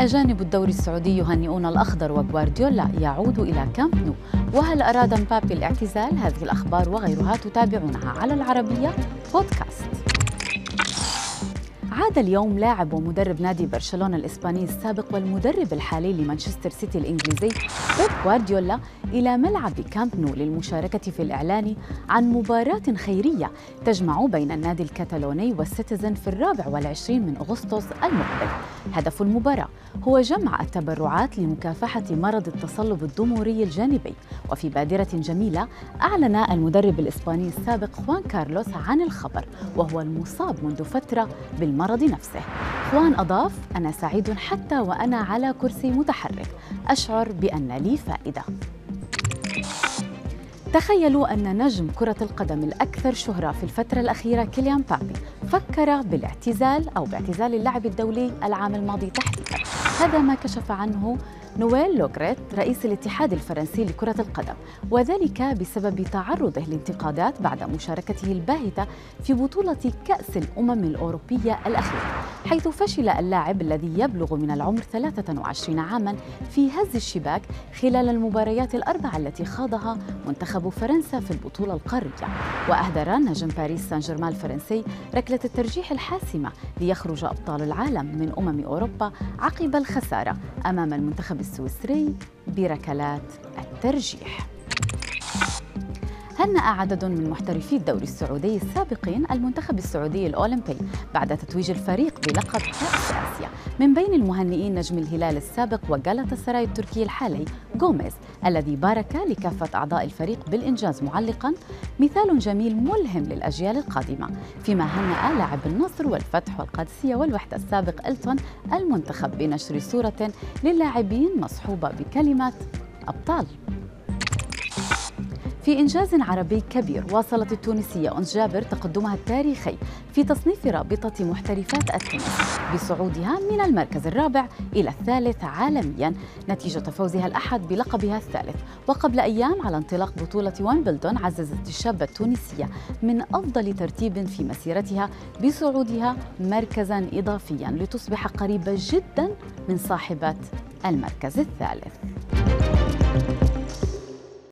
أجانب الدوري السعودي يهنئون الأخضر وغوارديولا يعود إلى كامب نو وهل أراد مبابي الاعتزال؟ هذه الأخبار وغيرها تتابعونها على العربية بودكاست عاد اليوم لاعب ومدرب نادي برشلونة الإسباني السابق والمدرب الحالي لمانشستر سيتي الإنجليزي بيب غوارديولا إلى ملعب كامب نو للمشاركة في الإعلان عن مباراة خيرية تجمع بين النادي الكتالوني والسيتيزن في الرابع والعشرين من أغسطس المقبل. هدف المباراة هو جمع التبرعات لمكافحة مرض التصلب الضموري الجانبي. وفي بادرة جميلة أعلن المدرب الإسباني السابق خوان كارلوس عن الخبر وهو المصاب منذ فترة بالمرض نفسه. خوان أضاف أنا سعيد حتى وأنا على كرسي متحرك. أشعر بأن لي فائدة. تخيلوا أن نجم كرة القدم الأكثر شهرة في الفترة الأخيرة كيليان بابي فكر بالاعتزال أو باعتزال اللعب الدولي العام الماضي تحديدا. هذا ما كشف عنه نويل لوغريت رئيس الاتحاد الفرنسي لكرة القدم وذلك بسبب تعرضه لانتقادات بعد مشاركته الباهتة في بطولة كأس الأمم الأوروبية الأخيرة حيث فشل اللاعب الذي يبلغ من العمر 23 عاما في هز الشباك خلال المباريات الأربعة التي خاضها منتخب فرنسا في البطولة القارية. وأهدر نجم باريس سان جيرمان الفرنسي ركلة الترجيح الحاسمة ليخرج أبطال العالم من أمم أوروبا عقب الخسارة أمام المنتخب السويسري بركلات الترجيح. هنأ عدد من محترفي الدوري السعودي السابقين المنتخب السعودي الأولمبي بعد تتويج الفريق بلقب كأس آسيا من بين المهنئين نجم الهلال السابق وجالة السراي التركي الحالي غوميز الذي بارك لكافة أعضاء الفريق بالإنجاز معلقا مثال جميل ملهم للأجيال القادمة فيما هنأ لاعب النصر والفتح والقادسية والوحدة السابق ألتون المنتخب بنشر صورة للاعبين مصحوبة بكلمة أبطال. في إنجاز عربي كبير واصلت التونسية أنس جابر تقدمها التاريخي في تصنيف رابطة محترفات التنس بصعودها من المركز الرابع إلى الثالث عالميا نتيجة فوزها الأحد بلقبها الثالث. وقبل أيام على انطلاق بطولة ويمبلدون عززت الشابة التونسية من أفضل ترتيب في مسيرتها بصعودها مركزا إضافيا لتصبح قريبة جدا من صاحبة المركز الثالث.